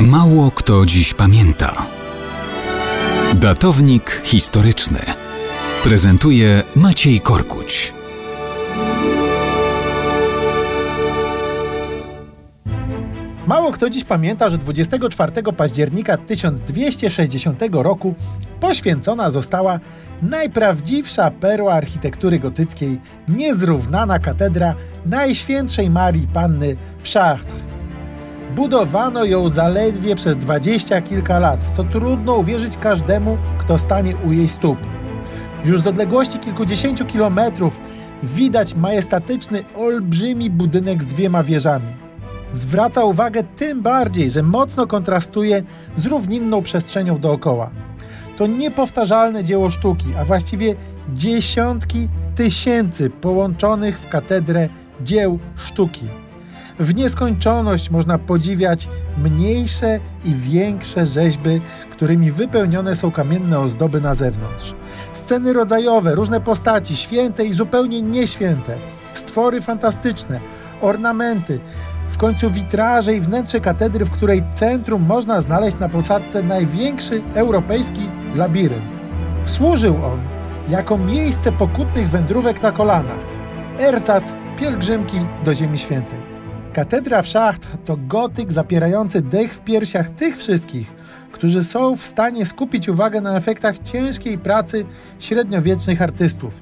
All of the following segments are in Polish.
Mało kto dziś pamięta. Datownik historyczny prezentuje Maciej Korkuć. Mało kto dziś pamięta, że 24 października 1260 roku poświęcona została najprawdziwsza perła architektury gotyckiej, niezrównana katedra Najświętszej Marii Panny w Chartres. Budowano ją zaledwie przez dwadzieścia kilka lat, w co trudno uwierzyć każdemu, kto stanie u jej stóp. Już z odległości kilkudziesięciu kilometrów widać majestatyczny, olbrzymi budynek z dwiema wieżami. Zwraca uwagę tym bardziej, że mocno kontrastuje z równinną przestrzenią dookoła. To niepowtarzalne dzieło sztuki, a właściwie dziesiątki tysięcy połączonych w katedrę dzieł sztuki. W nieskończoność można podziwiać mniejsze i większe rzeźby, którymi wypełnione są kamienne ozdoby na zewnątrz. Sceny rodzajowe, różne postaci, święte i zupełnie nieświęte, stwory fantastyczne, ornamenty, w końcu witraże i wnętrze katedry, w której centrum można znaleźć na posadzce największy europejski labirynt. Służył on jako miejsce pokutnych wędrówek na kolanach. Ercac pielgrzymki do Ziemi Świętej. Katedra w Chartres to gotyk zapierający dech w piersiach tych wszystkich, którzy są w stanie skupić uwagę na efektach ciężkiej pracy średniowiecznych artystów.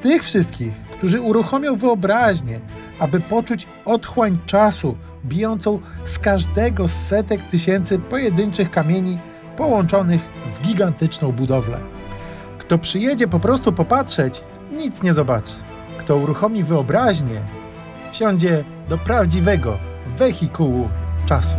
Tych wszystkich, którzy uruchomią wyobraźnię, aby poczuć otchłań czasu bijącą z każdego z setek tysięcy pojedynczych kamieni połączonych w gigantyczną budowlę. Kto przyjedzie po prostu popatrzeć, nic nie zobaczy. Kto uruchomi wyobraźnię, wsiądzie do prawdziwego wehikułu czasu.